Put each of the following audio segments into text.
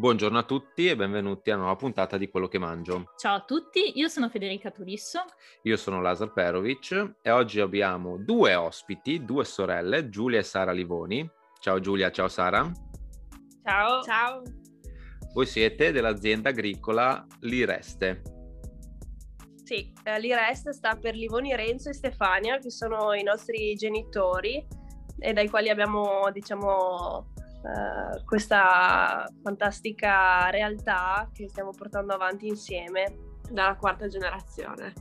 Buongiorno a tutti e benvenuti a una nuova puntata di Quello che mangio. Ciao a tutti, io sono Federica Turisso. Io sono Lazar Perovic e oggi abbiamo due ospiti, due sorelle, Giulia e Sara Livoni. Ciao Giulia, ciao Sara. Ciao. Ciao. Voi siete dell'azienda agricola Lireste. Sì, eh, Lireste sta per Livoni Renzo e Stefania, che sono i nostri genitori e dai quali abbiamo, diciamo, uh, questa fantastica realtà che stiamo portando avanti insieme dalla quarta generazione.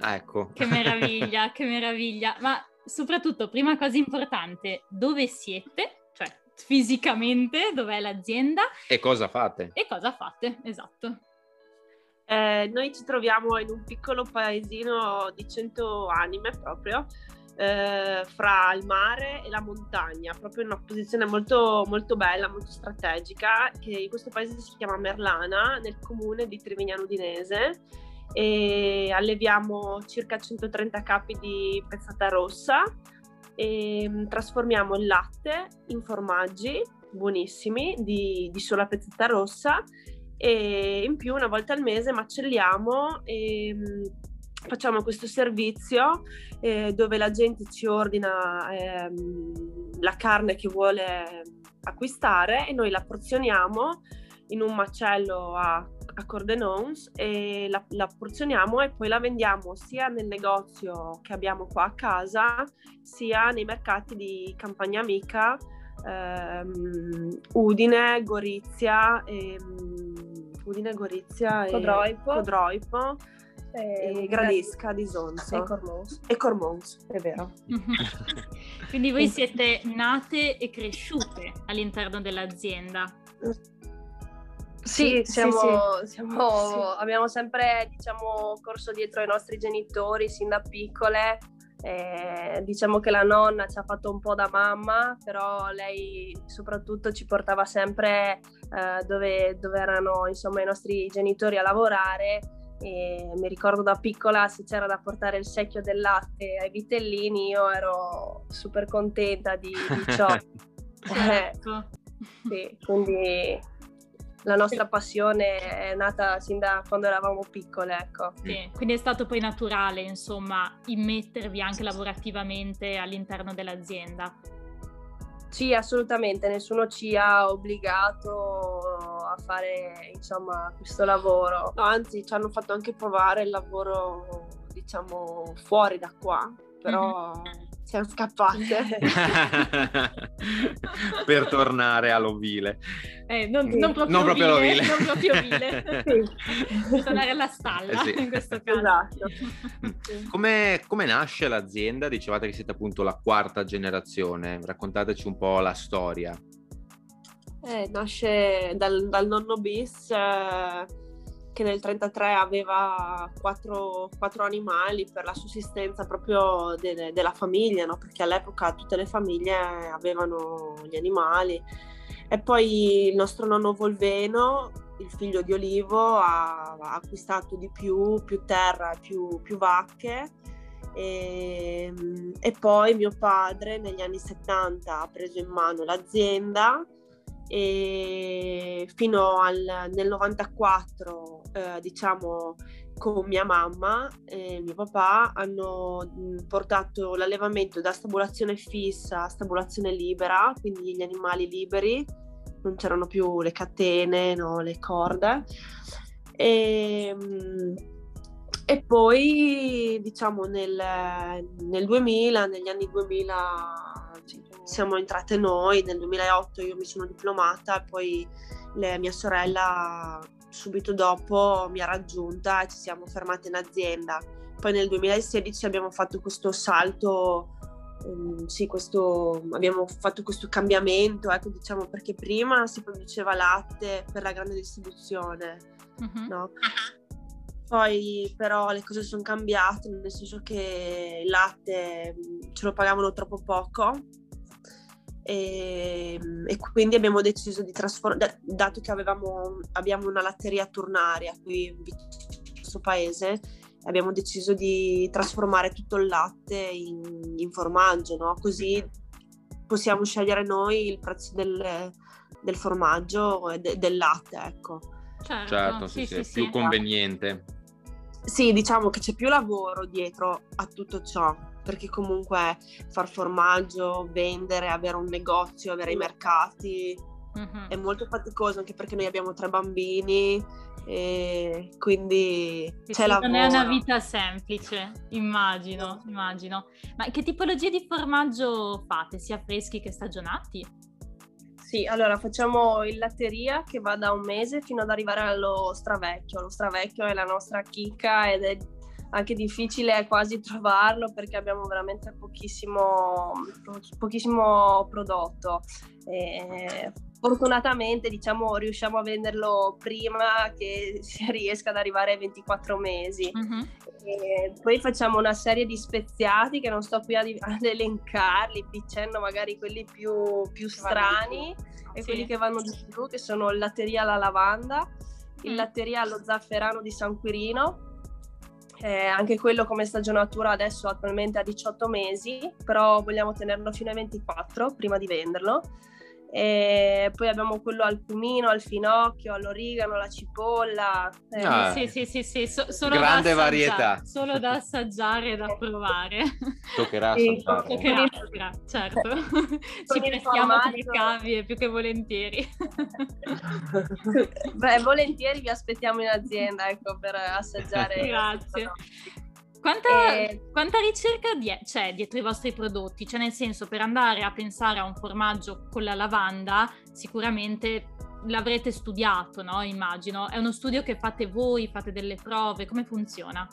Ah, ecco. Che meraviglia, che meraviglia. Ma soprattutto, prima cosa importante, dove siete? Cioè, fisicamente, dov'è l'azienda? E cosa fate? E cosa fate, esatto. Eh, noi ci troviamo in un piccolo paesino di 100 anime proprio, eh, fra il mare e la montagna, proprio in una posizione molto, molto bella, molto strategica, che questo paese si chiama Merlana, nel comune di Trevignano Udinese e alleviamo circa 130 capi di pezzata rossa e mm, trasformiamo il latte in formaggi buonissimi di, di sola pezzata rossa e in più una volta al mese macelliamo e mm, facciamo questo servizio eh, dove la gente ci ordina ehm, la carne che vuole acquistare e noi la porzioniamo in un macello a, a Cordenons e la, la, porzioniamo e poi la vendiamo sia nel negozio che abbiamo qua a casa sia nei mercati di Campagna Amica, ehm, Udine, Gorizia, ehm, Udine, Gorizia e Codroipo. E, e Gradisca di Zonzo. E Cormons. E Cormons, è vero. Quindi voi siete nate e cresciute all'interno dell'azienda. Sì, siamo, sì, sì. Siamo, abbiamo sempre diciamo, corso dietro ai nostri genitori sin da piccole. Eh, diciamo che la nonna ci ha fatto un po' da mamma, però lei soprattutto ci portava sempre eh, dove, dove, erano insomma, i nostri genitori a lavorare e mi ricordo da piccola se c'era da portare il secchio del latte ai vitellini io ero super contenta di, di ciò. certo. eh, sì, quindi la nostra passione è nata sin da quando eravamo piccole, ecco. Sì, quindi è stato poi naturale, insomma, immettervi anche lavorativamente all'interno dell'azienda. Sì, assolutamente, nessuno ci ha obbligato fare insomma questo lavoro. No, anzi, ci hanno fatto anche provare il lavoro, diciamo, fuori da qua, però mm-hmm. siamo scappate. per tornare all'ovile. Eh, non, sì. non, proprio non proprio ovile, non proprio ovile. sì. tornare alla stalla eh sì. in questo caso. Esatto. Come, come, nasce l'azienda? Dicevate che siete appunto la quarta generazione, raccontateci un po' la storia. Eh, nasce dal, dal nonno bis eh, che nel 1933 aveva quattro, quattro, animali per la sussistenza proprio de, della famiglia, no? perché all'epoca tutte le famiglie avevano gli animali. E poi il nostro nonno Volveno, il figlio di Olivo, ha, ha acquistato di più, più terra, più, più vacche. E, e, poi mio padre negli anni 70 ha preso in mano l'azienda e fino al, nel 94 eh, diciamo con mia mamma e mio papà hanno portato l'allevamento da stabulazione fissa a stabulazione libera, quindi gli animali liberi, non c'erano più le catene, no, le corde. E, e poi diciamo nel, nel 2000, negli anni 2000 siamo entrate noi, nel 2008 io mi sono diplomata poi le, mia sorella subito dopo mi ha raggiunta e ci siamo fermate in azienda. Poi nel 2016 abbiamo fatto questo salto, um, sì, questo, abbiamo fatto questo cambiamento, ecco diciamo perché prima si produceva latte per la grande distribuzione, uh-huh. no? Poi però le cose sono cambiate, nel senso che il latte ce lo pagavano troppo poco e, ehm, e quindi abbiamo deciso di trasformare, dato che avevamo, abbiamo una latteria turnaria qui in questo paese, abbiamo deciso di trasformare tutto il latte in, in formaggio, no? così possiamo scegliere noi il prezzo del, del formaggio e de- del latte, ecco. Certo, certo sì, sì, sì, più conveniente. Sì, diciamo che c'è più lavoro dietro a tutto ciò, perché comunque far formaggio, vendere, avere un negozio, avere i mercati, mm-hmm. è molto faticoso anche perché noi abbiamo tre bambini e quindi sì, c'è lavoro. Non è una vita semplice, immagino, immagino. Ma che tipologie di formaggio fate, sia freschi che stagionati? Sì, allora facciamo il latteria che va da un mese fino ad arrivare allo stravecchio. Lo stravecchio è la nostra chicca ed è anche difficile quasi trovarlo perché abbiamo veramente pochissimo, pochissimo prodotto. E fortunatamente diciamo riusciamo a venderlo prima che si riesca ad arrivare ai 24 mesi. Uh-huh. poi facciamo una serie di speziati che non sto qui ad, ad elencarli, dicendo magari quelli più, più strani e sì. quelli che vanno di più, che sono il latteria alla lavanda, il mm. latteria allo zafferano di San Quirino, eh, anche quello come stagionatura adesso attualmente ha 18 mesi, però vogliamo tenerlo fino ai 24 prima di venderlo. E poi abbiamo quello al cumino, al finocchio, all'origano, alla cipolla. Eh. Ah, sì, sì, sì, sì. So, solo grande varietà. Solo da assaggiare e da provare. Toccherà sì, Toccherà, toccherà, certo. Ci prestiamo più che cavi e più che volentieri. Beh, volentieri vi aspettiamo in azienda, ecco, per assaggiare. Grazie. Quanta, e... quanta ricerca die- c'è dietro i vostri prodotti? Cioè, nel senso, per andare a pensare a un formaggio con la lavanda, sicuramente l'avrete studiato, no? Immagino. È uno studio che fate voi, fate delle prove, come funziona?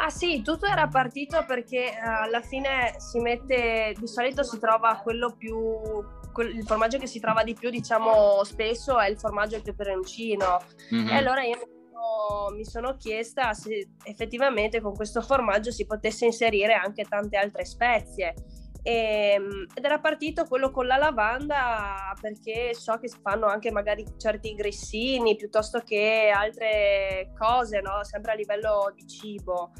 Ah sì, tutto era partito perché uh, alla fine si mette, di solito si trova quello più, quel, il formaggio che si trova di più, diciamo spesso, è il formaggio al peperoncino. Mm-hmm. E allora io mi sono chiesta se effettivamente con questo formaggio si potesse inserire anche tante altre spezie. Ehm, ed era partito quello con la lavanda perché so che si fanno anche magari certi grissini piuttosto che altre cose, no? sempre a livello di cibo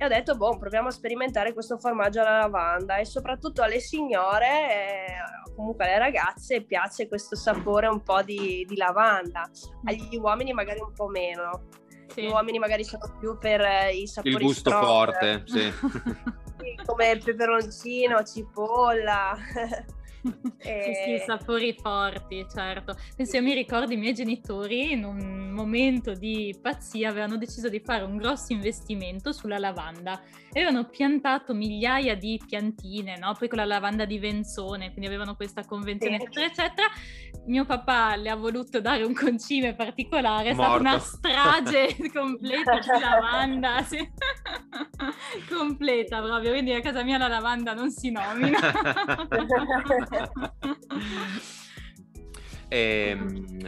e ho detto, boh, proviamo a sperimentare questo formaggio alla lavanda e soprattutto alle signore, eh, comunque alle ragazze, piace questo sapore un po' di, di lavanda, agli uomini magari un po' meno. Sì. Gli uomini magari sono più per eh, i sapori Il gusto strong. forte, sì. come peperoncino, cipolla. e... Sì, sì, sapori forti, certo. Penso io mi ricordo i miei genitori in un momento di pazzia avevano deciso di fare un grosso investimento sulla lavanda e avevano piantato migliaia di piantine, no? Poi con la lavanda di Venzone, quindi avevano questa convenzione, sì. eccetera, eccetera. Mio papà le ha voluto dare un concime particolare, è Morto. stata una strage completa di lavanda, sì. completa proprio, quindi a casa mia la lavanda non si nomina. eh,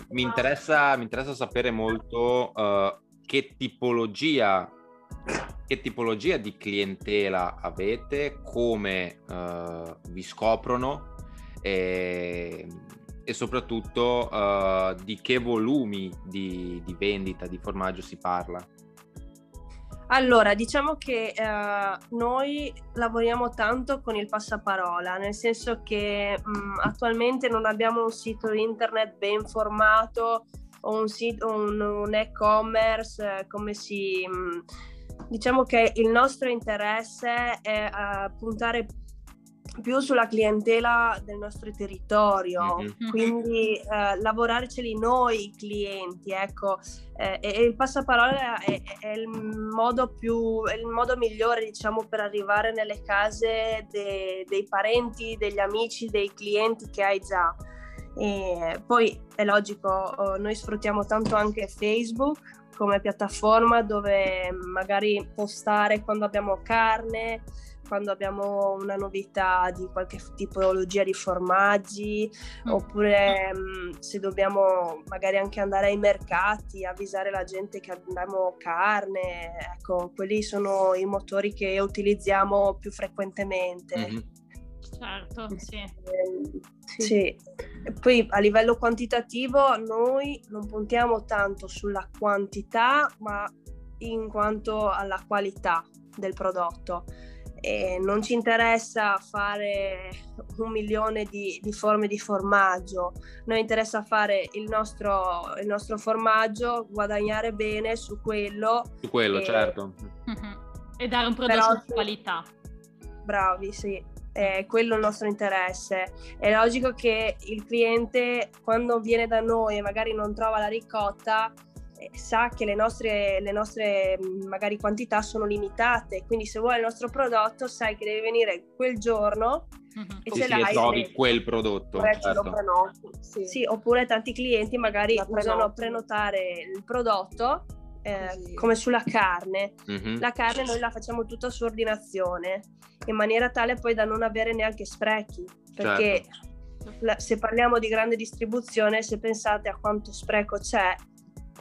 mi, interessa, mi, interessa, sapere molto uh, che tipologia che tipologia di clientela avete, come uh, vi scoprono e, e soprattutto uh, di che volumi di, di vendita di formaggio si parla. Allora, diciamo che eh, noi lavoriamo tanto con il passaparola, nel senso che mh, mm, attualmente non abbiamo un sito internet ben formato o un, sito, un, un e-commerce eh, come si... Mh, mm, diciamo che il nostro interesse è uh, puntare più sulla clientela del nostro territorio, mm-hmm. quindi eh, lavorarceli noi i clienti, ecco, eh, e il passaparola è, è, il modo più, è il modo migliore, diciamo, per arrivare nelle case de, dei parenti, degli amici, dei clienti che hai già. E poi è logico, oh, noi sfruttiamo tanto anche Facebook come piattaforma dove magari postare quando abbiamo carne, quando abbiamo una novità di qualche tipologia di formaggi mm. oppure mh, mm, se dobbiamo magari anche andare ai mercati, avvisare la gente che abbiamo carne, ecco, quelli sono i motori che utilizziamo più frequentemente. Mm-hmm. Certo, sì. Eh, sì. sì. E poi a livello quantitativo noi non puntiamo tanto sulla quantità, ma in quanto alla qualità del prodotto e non ci interessa fare un milione di, di, forme di formaggio, noi interessa fare il nostro, il nostro formaggio, guadagnare bene su quello. Su quello, e, certo. E dare un prodotto Però, di qualità. Bravi, sì. È quello il nostro interesse. È logico che il cliente quando viene da noi e magari non trova la ricotta, sa che le nostre, le nostre magari quantità sono limitate, quindi se vuoi il nostro prodotto sai che deve venire quel giorno mm-hmm. e ce sì, l'hai. trovi le... quel prodotto. Certo. Sì. sì. oppure tanti clienti magari usano prenotare il prodotto eh, come sulla carne. Mm-hmm. La carne noi la facciamo tutta su ordinazione, in maniera tale poi da non avere neanche sprechi, perché certo. la, se parliamo di grande distribuzione, se pensate a quanto spreco c'è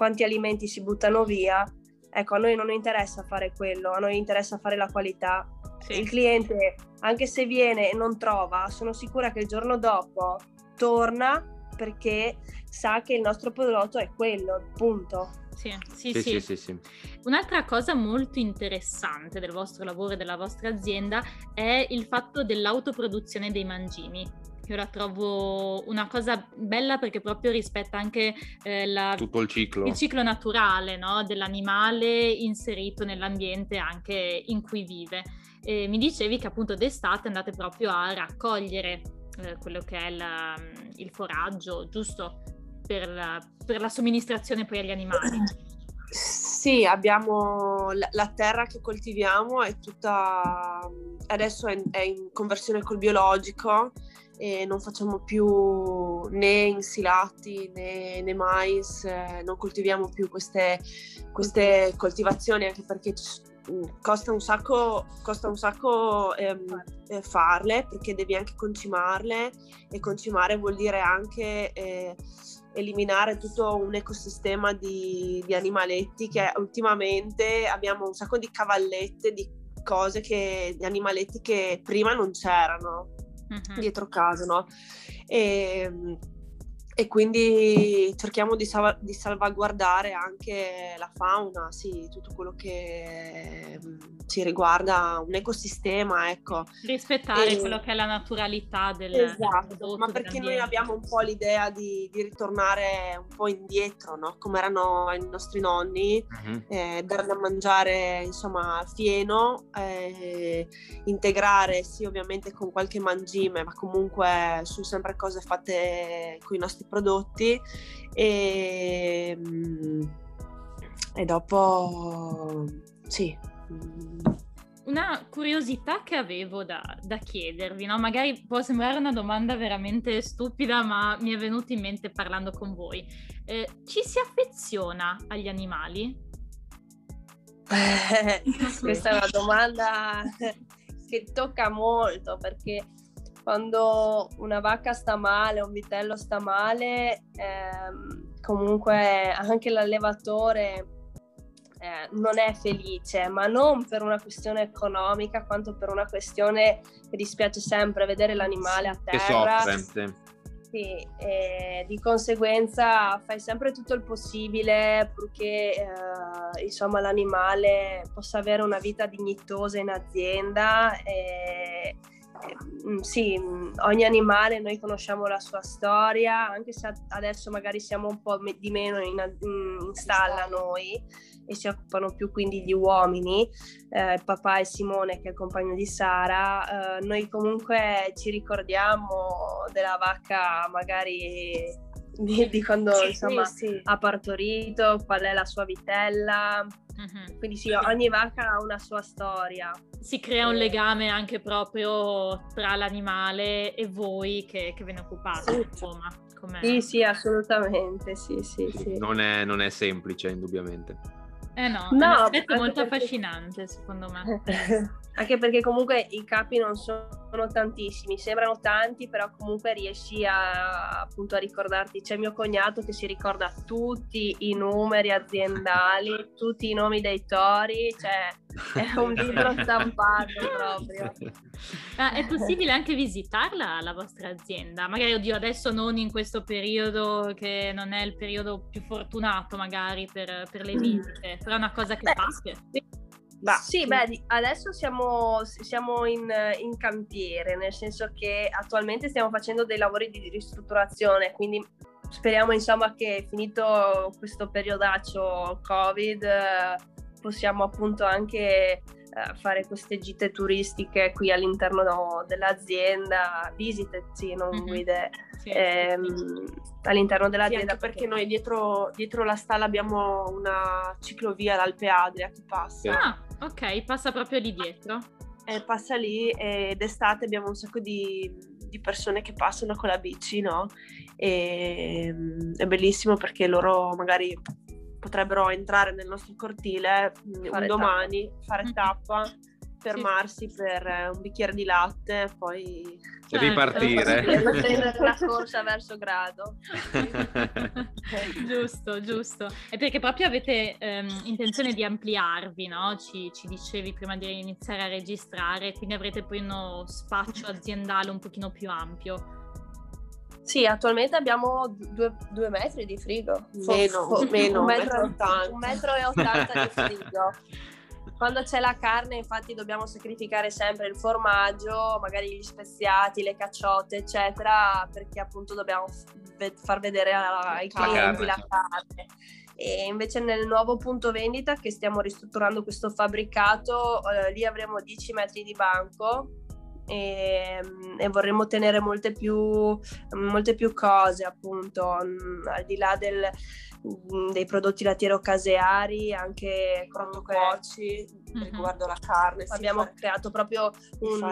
quanti alimenti si buttano via. Ecco, a noi non interessa fare quello, a noi interessa fare la qualità. Sì. Il cliente, anche se viene e non trova, sono sicura che il giorno dopo torna perché sa che il nostro prodotto è quello, punto. Sì sì sì, sì, sì, Un'altra cosa molto interessante del vostro lavoro e della vostra azienda è il fatto dell'autoproduzione dei mangimi. Io la trovo una cosa bella perché proprio rispetta anche eh, la, tutto il ciclo, il ciclo naturale no? dell'animale inserito nell'ambiente anche in cui vive. E mi dicevi che appunto d'estate andate proprio a raccogliere eh, quello che è la, il foraggio, giusto? Per la, per la somministrazione poi agli animali. Sì, abbiamo la, terra che coltiviamo è tutta adesso è, è in conversione col biologico e non facciamo più né insilati né, né mais, eh, non coltiviamo più queste, queste, coltivazioni anche perché mm, costa un sacco, costa un sacco ehm, eh, farle perché devi anche concimarle e concimare vuol dire anche eh, eliminare tutto un ecosistema di, di animaletti che ultimamente abbiamo un sacco di cavallette, di cose che, di animaletti che prima non c'erano uh-huh. dietro casa, no? E, ehm, e quindi cerchiamo di, sal- di, salvaguardare anche la fauna, sì, tutto quello che ci riguarda un ecosistema, ecco. Rispettare e... quello che è la naturalità del Esatto, ma perché noi abbiamo un po' l'idea di, di ritornare un po' indietro, no? Come erano i nostri nonni, uh-huh. eh, dare da mangiare, insomma, fieno, eh, integrare, sì, ovviamente con qualche mangime, ma comunque su sempre cose fatte con i nostri questi prodotti e, mm, e dopo sì. Una curiosità che avevo da, da chiedervi, no? magari può sembrare una domanda veramente stupida, ma mi è venuta in mente parlando con voi. Eh, ci si affeziona agli animali? Questa è una domanda che tocca molto perché quando una vacca sta male, un vitello sta male, ehm, comunque anche l'allevatore eh, non è felice, ma non per una questione economica, quanto per una questione che dispiace sempre vedere l'animale a terra. Che soffre, sì. Sì, di conseguenza fai sempre tutto il possibile purché eh, insomma, l'animale possa avere una vita dignitosa in azienda e, sì, mm, ogni animale noi conosciamo la sua storia, anche se adesso magari siamo un po' di meno in, in stalla noi e si occupano più quindi gli uomini, eh, papà e Simone che è il compagno di Sara, eh, noi comunque ci ricordiamo della vacca magari di, di quando sì, insomma sì, sì. ha partorito, qual è la sua vitella, Uh-huh. Quindi sì, ogni vacca ha una sua storia. Si crea un legame anche proprio tra l'animale e voi che, che ve ne occupate, sì. insomma. Com'è? Sì, sì, assolutamente, sì, sì, sì. Non, è, non è semplice, indubbiamente. Eh no, no è un aspetto molto perché... affascinante secondo me. anche perché comunque i capi non sono tantissimi, sembrano tanti, però comunque riesci a, appunto a ricordarti. C'è mio cognato che si ricorda tutti i numeri aziendali, tutti i nomi dei tori, cioè è un libro stampato proprio. Ah, è possibile anche visitarla la vostra azienda? Magari, oddio, adesso non in questo periodo che non è il periodo più fortunato magari per, per le visite, però è una cosa che fate. Sì Bah, sì, beh, adesso siamo, siamo in, in, cantiere, nel senso che attualmente stiamo facendo dei lavori di ristrutturazione, quindi speriamo insomma che finito questo periodaccio Covid possiamo appunto anche uh, fare queste gite turistiche qui all'interno dell'azienda, visite, sì, non mm-hmm. guide, sì, ehm, sì. all'interno dell'azienda. Sì, perché noi dietro, dietro, la stalla abbiamo una ciclovia, l'Alpe Adria, che passa. Ah, ok, passa proprio lì dietro. Eh, passa lì ed estate abbiamo un sacco di, di persone che passano con la bici, no? E, ehm, è bellissimo perché loro magari potrebbero entrare nel nostro cortile mm, fare un domani, tappa. fare tappa, fermarsi sì. per eh, un bicchiere di latte e poi certo. ripartire. Prendere la corsa verso grado. giusto, giusto. E perché proprio avete ehm, intenzione di ampliarvi, no? Ci, ci, dicevi prima di iniziare a registrare, quindi avrete poi uno spazio aziendale un pochino più ampio. Sì, attualmente abbiamo due, due metri di frigo. Meno, fo- meno, un metro, un metro e ottanta di frigo. Quando c'è la carne, infatti, dobbiamo sacrificare sempre il formaggio, magari gli speziati, le cacciotte, eccetera, perché appunto dobbiamo far vedere ai clienti la carne. E invece nel nuovo punto vendita che stiamo ristrutturando questo fabbricato, eh, lì avremo 10 metri di banco e, e vorremmo tenere molte più, molte più cose appunto mm, al di là del, mm, dei prodotti lattiero-caseari anche cuoci mm-hmm. riguardo la carne abbiamo fare, creato proprio un,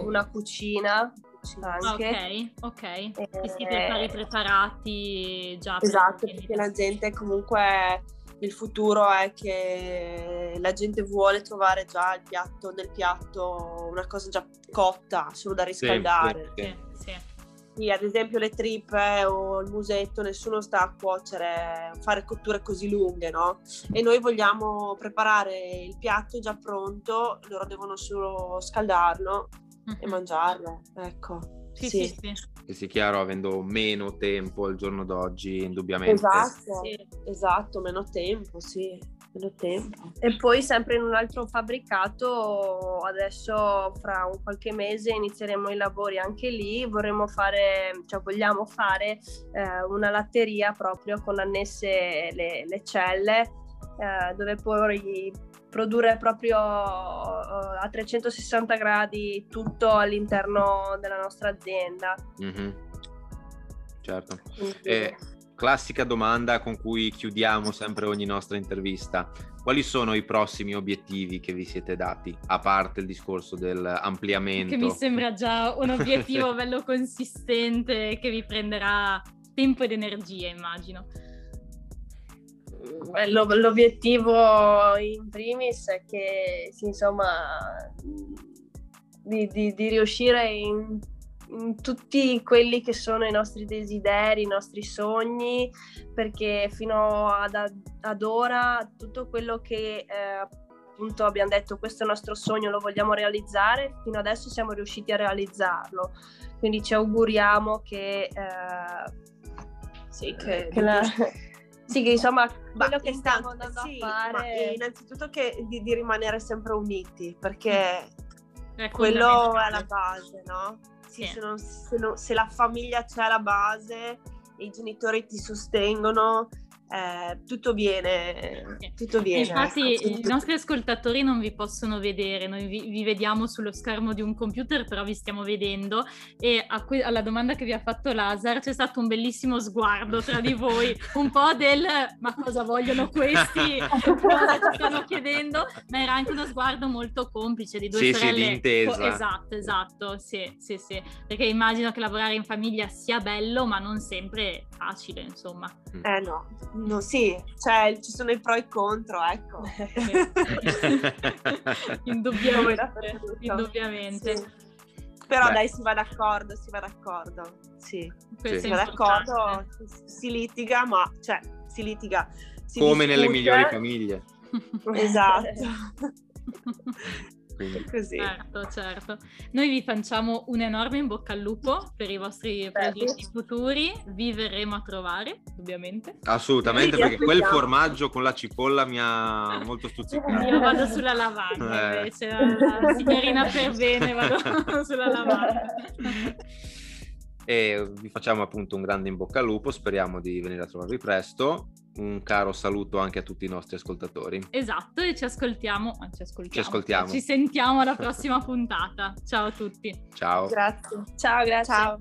una cucina anche. Ok, ok. E, e si prepara i preparati già. Esatto, perché la gente comunque il futuro è che la gente vuole trovare già il piatto, nel piatto una cosa già cotta, solo da riscaldare. Sì, sì. sì. Sì, ad esempio le trippe o il musetto, nessuno sta a cuocere, fare cotture così lunghe, no? E noi vogliamo preparare il piatto già pronto, loro devono solo scaldarlo mm-hmm. e mangiarlo, ecco. Sì, sì, sì. sì. Che sia chiaro, avendo meno tempo al giorno d'oggi, indubbiamente. Esatto, sì. esatto, meno tempo, sì, meno tempo. E poi sempre in un altro fabbricato, adesso fra un qualche mese inizieremo i lavori anche lì, vorremmo fare, cioè vogliamo fare eh, una latteria proprio con annesse le, le celle, eh, dove poi produrre proprio uh, a 360 gradi tutto all'interno della nostra azienda. Mm-hmm. Certo. E, classica domanda con cui chiudiamo sempre ogni nostra intervista. Quali sono i prossimi obiettivi che vi siete dati, a parte il discorso dell'ampliamento? Che mi sembra già un obiettivo bello consistente che vi prenderà tempo ed energia, immagino l'obiettivo in primis è che insomma di, di, di riuscire in, in, tutti quelli che sono i nostri desideri, i nostri sogni, perché fino ad, ad ora tutto quello che eh, appunto abbiamo detto questo è il nostro sogno, lo vogliamo realizzare, fino adesso siamo riusciti a realizzarlo. Quindi ci auguriamo che, eh, sì, che, che la, sì, che insomma quello che stiamo andando sì, a fare... innanzitutto che di, di, rimanere sempre uniti, perché è quello è la base, no? Sì, sì. Se, non, se, non, se la famiglia c'è alla base, i genitori ti sostengono, eh, tutto viene, tutto viene. Infatti ecco, i nostri ascoltatori non vi possono vedere, noi vi, vi, vediamo sullo schermo di un computer, però vi stiamo vedendo e que- alla domanda che vi ha fatto Lazar c'è stato un bellissimo sguardo tra di voi, un po' del ma cosa vogliono questi, cosa ci stanno chiedendo, ma era anche uno sguardo molto complice di due sì, sorelle. Sì, di intesa. Esatto, esatto, sì, sì, sì, perché immagino che lavorare in famiglia sia bello, ma non sempre facile, insomma. Eh no, No, sì, cioè, ci sono i pro e i contro, ecco. indubbiamente, indubbiamente. Sì. Però Beh. dai, si va d'accordo, si va d'accordo. Sì, sì. si va d'accordo, si litiga, ma cioè, si litiga. Si Come discute. nelle migliori famiglie. Esatto. Quindi... Così. Certo, certo. Noi vi facciamo un enorme in bocca al lupo per i vostri progetti futuri, vi verremo a trovare, ovviamente. Assolutamente, perché quel formaggio con la cipolla mi ha molto stuzzicato. Io vado sulla lavanda, eh. invece la, la signorina per bene vado sulla lavanda. E vi facciamo appunto un grande in bocca al lupo, speriamo di venire a trovarvi presto. Un caro saluto anche a tutti i nostri ascoltatori. Esatto, e ci ascoltiamo, ci ascoltiamo, ci, ascoltiamo. ci sentiamo alla prossima puntata. Ciao a tutti. Ciao. Grazie. Ciao, grazie. Ciao.